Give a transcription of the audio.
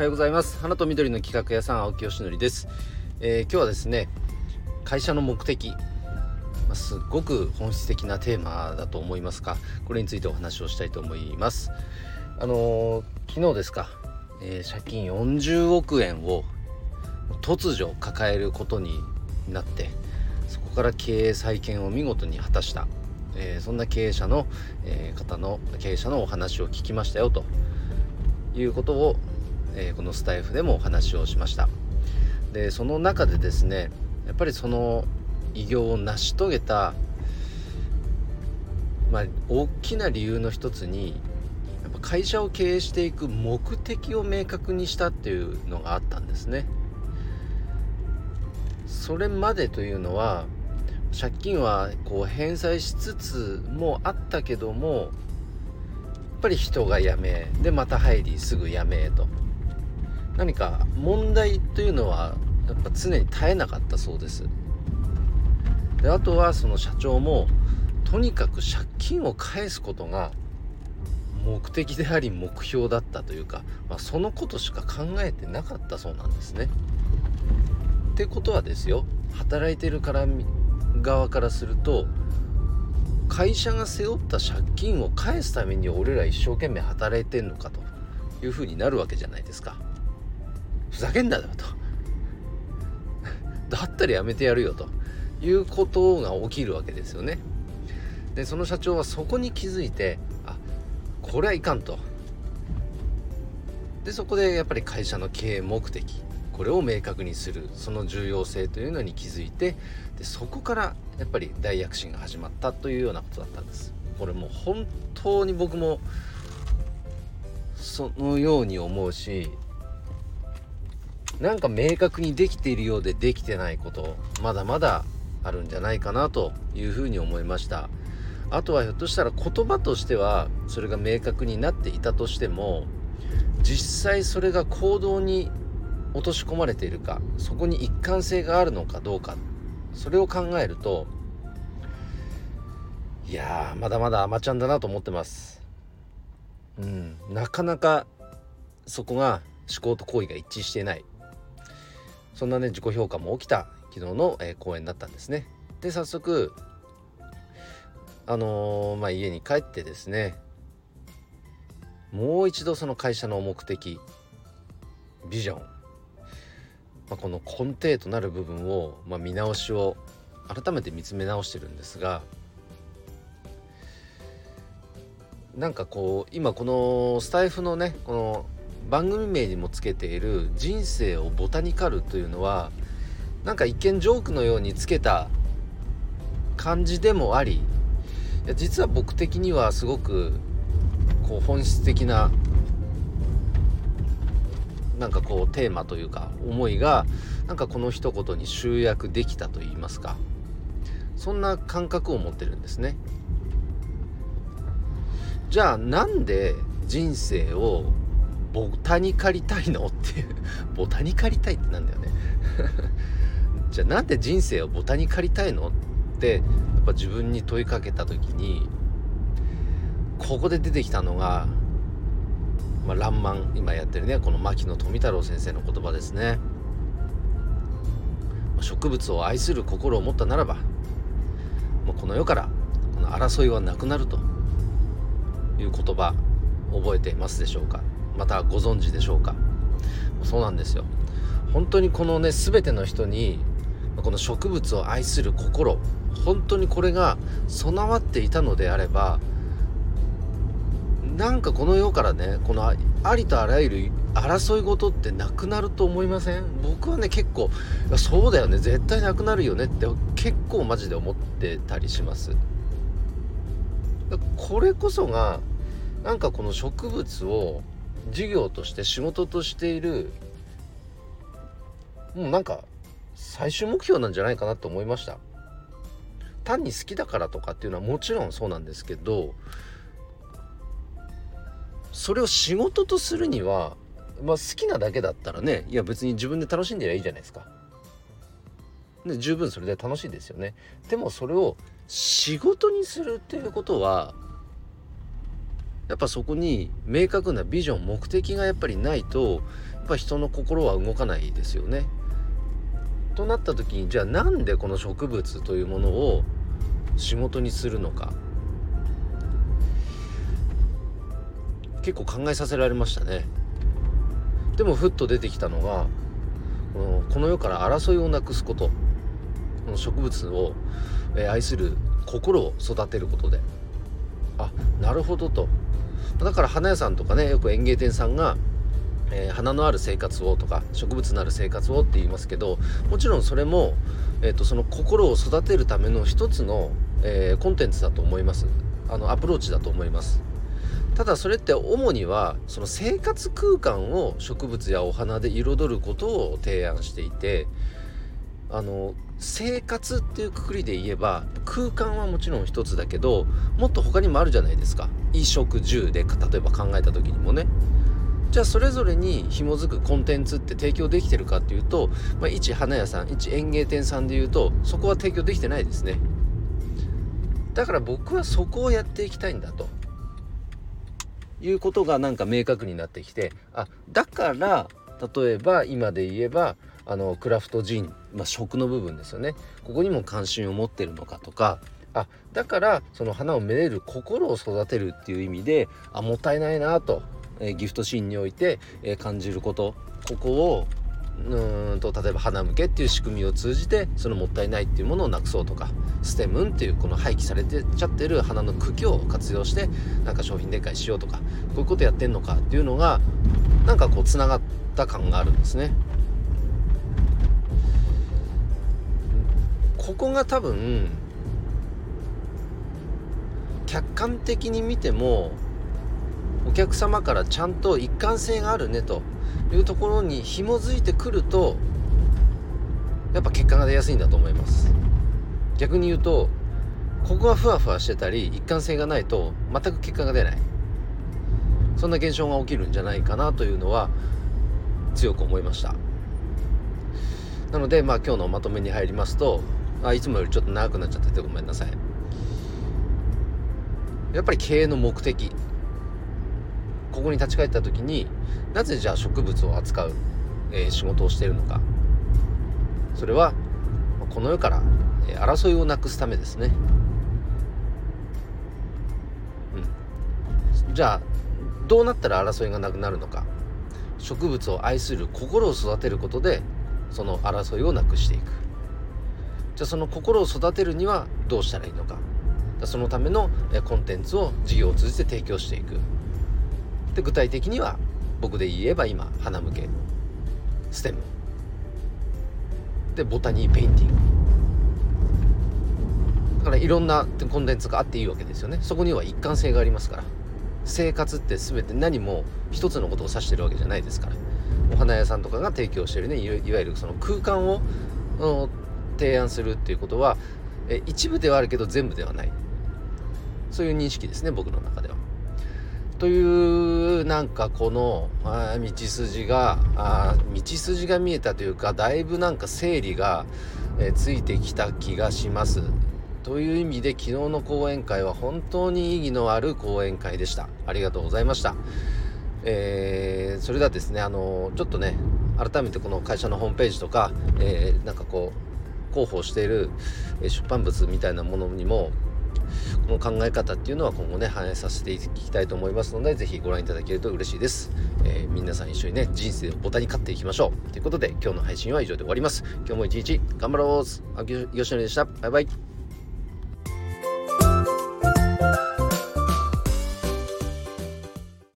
はようございます。花と緑の企画屋さん青木よしのりです、えー、今日はですね会社の目的、まあ、すごく本質的なテーマだと思いますがこれについてお話をしたいと思います。あのー、昨日ですか、えー、借金40億円を突如抱えることになってそこから経営再建を見事に果たした、えー、そんな経営者の、えー、方の経営者のお話を聞きましたよということを、えー、このスタイフでもお話をしました。でその中でですねやっぱりその偉業を成し遂げた、まあ、大きな理由の一つにやっぱ会社を経営していく目的を明確にしたっていうのがあったんですね。それまでというのは借金はこう返済しつつもあったけどもやっぱり人が辞めでまた入りすぐ辞めと。何か問題というのはやっぱ常に絶えなかったそうですであとはその社長もとにかく借金を返すことが目的であり目標だったというか、まあ、そのことしか考えてなかったそうなんですね。ってことはですよ働いてるから側からすると会社が背負った借金を返すために俺ら一生懸命働いてんのかというふうになるわけじゃないですかふざけんなよと。だったらやめてやるよと。いうことが起きるわけですよね。でその社長はそこに気づいてあこれはいかんと。でそこでやっぱり会社の経営目的これを明確にするその重要性というのに気づいてでそこからやっぱり大躍進が始まったというようなことだったんです。これもう本当に僕もそのように思うしなんか明確にできているようでできてないことまだまだあるんじゃないかなというふうに思いました。あとはひょっとしたら言葉としてはそれが明確になっていたとしても実際それが行動に落とし込まれているかそこに一貫性があるのかどうかそれを考えるといやまだまだ甘ちゃんだなと思ってます。うんなかなかそこが思考と行為が一致していない。そんなね自己評価も起きた昨日の、えー、講演だったんですね。で早速あのー、まあ、家に帰ってですねもう一度その会社の目的ビジョンまあ、この根底となる部分を、まあ、見直しを改めて見つめ直してるんですがなんかこう今このスタイフのねこの番組名にもつけている「人生をボタニカル」というのはなんか一見ジョークのようにつけた感じでもあり実は僕的にはすごくこう本質的ななんかこうテーマというか思いがなんかこの一言に集約できたと言いますか。そんな感覚を持ってるんですね。じゃあなんで人生をボタニカりたいのっていうボタニカりたいってなんだよね。じゃあなんで人生をボタニカりたいのってやっぱ自分に問いかけた時にここで出てきたのがまあ、らんまん今やってるねこの牧野富太郎先生の言葉ですね。植物を愛する心を持ったならばもうこの世からこの争いはなくなるという言葉。覚えていますでしょうか？またご存知でしょうか？そうなんですよ。本当にこのね全ての人にこの植物を愛する心本当にこれが備わっていたのであればなんかこの世からねこのありとあらゆる争い事ってなくなると思いません？僕はね結構そうだよね絶対なくなるよねって結構マジで思ってたりします。これこそがなんかこの植物を事業として仕事としているもうなんか最終目標なんじゃないかなと思いました単に好きだからとかっていうのはもちろんそうなんですけどそれを仕事とするには、まあ、好きなだけだったらねいや別に自分で楽しんでりゃいいじゃないですか。で十分それで楽しいですよね。でもそれを仕事にするっていうことはやっぱそこに明確なビジョン目的がやっぱりないとやっぱ人の心は動かないですよね。となった時にじゃあなんでこの植物というものを仕事にするのか結構考えさせられましたね。でもふっと出てきたのがこのこの世から争いをなくすことこの植物を愛する心を育てることであなるほどと。だから花屋さんとかねよく園芸店さんが、えー、花のある生活をとか植物のある生活をって言いますけどもちろんそれも、えーと、その心を育てるための一つの、えー、コンテンツだと思います。あのアプローチだと思います。ただそれって主にはその生活空間を植物やお花で彩ることを提案していてあの生活っていうくくりで言えば空間はもちろん一つだけどもっと他にもあるじゃないですか。衣食住で例えば考えた時にもね。じゃあそれぞれに紐づくコンテンツって提供できてるかっていうと、まあ、一花屋さん一園芸店さんでいうとそこは提供できてないですね。だから僕はそこをやっていきたいんだと。いうことがなんか明確になってきてあだから例えば今で言えばあのクラフトジン、まあ、食の部分ですよね。ここにも関心を持ってるのかとか。あだからその花をめでる心を育てるっていう意味であもったいないなと、えー、ギフトシーンにおいて、えー、感じること。ここをうんと例えば花向けっていう仕組みを通じてそのもったいないっていうものをなくそうとかステムンっていうこの廃棄されてちゃってる花の茎を活用してなんか商品展開しようとかこういうことやってんのかっていうのがなんかこうつながった感があるんですね。ここが多分客観的に見てもお客様からちゃんと一貫性があるねというところに紐づいてくるとやっぱ結果が出やすいんだと思います。逆に言うとここがふわふわしてたり一貫性がないと全く結果が出ない。そんな現象が起きるんじゃないかなというのは強く思いました。なのでまあ今日のまとめに入りますとあいつもよりちょっと長くなっちゃっててごめんなさい。やっぱり経営の目的。ここに立ち返った時になぜじゃあ植物を扱う、えー、仕事をしているのか。それはこの世から、えー、争いをなくすためですね、うん、じゃあどうなったら争いがなくなるのか。植物を愛する心を育てることでその争いをなくしていく。じゃあその心を育てるにはどうしたらいいのか。そのためのコンテンツを事業を通じて提供していく。で具体的には僕で言えば今花向け。ステム。でボタニーペインティング。だからいろんなコンテンツがあっていいわけですよね。そこには一貫性がありますから。生活って全て何も一つのことを指してるわけじゃないですから。お花屋さんとかが提供してるねいわゆるその空間を提案するっていうことはえ一部ではあるけど全部ではないそういう認識ですね僕の中では。というなんかこのあ道筋があ道筋が見えたというかだいぶなんか整理が、えついてきた気がします。という意味で昨日の講演会は本当に意義のある講演会でした。ありがとうございました。えー、それではですね、あのちょっとね、改めてこの会社のホームページとか、えー、なんかこう、広報している出版物みたいなものにもこの考え方っていうのは今後ね反映させていきたいと思いますので是非ご覧いただけると嬉しいです、えー、皆さん一緒にね人生をボタンに勝っていきましょう。ということで今日の配信は以上で終わります。今日も一日頑張ろう。あきよしのりでした。バイバイ。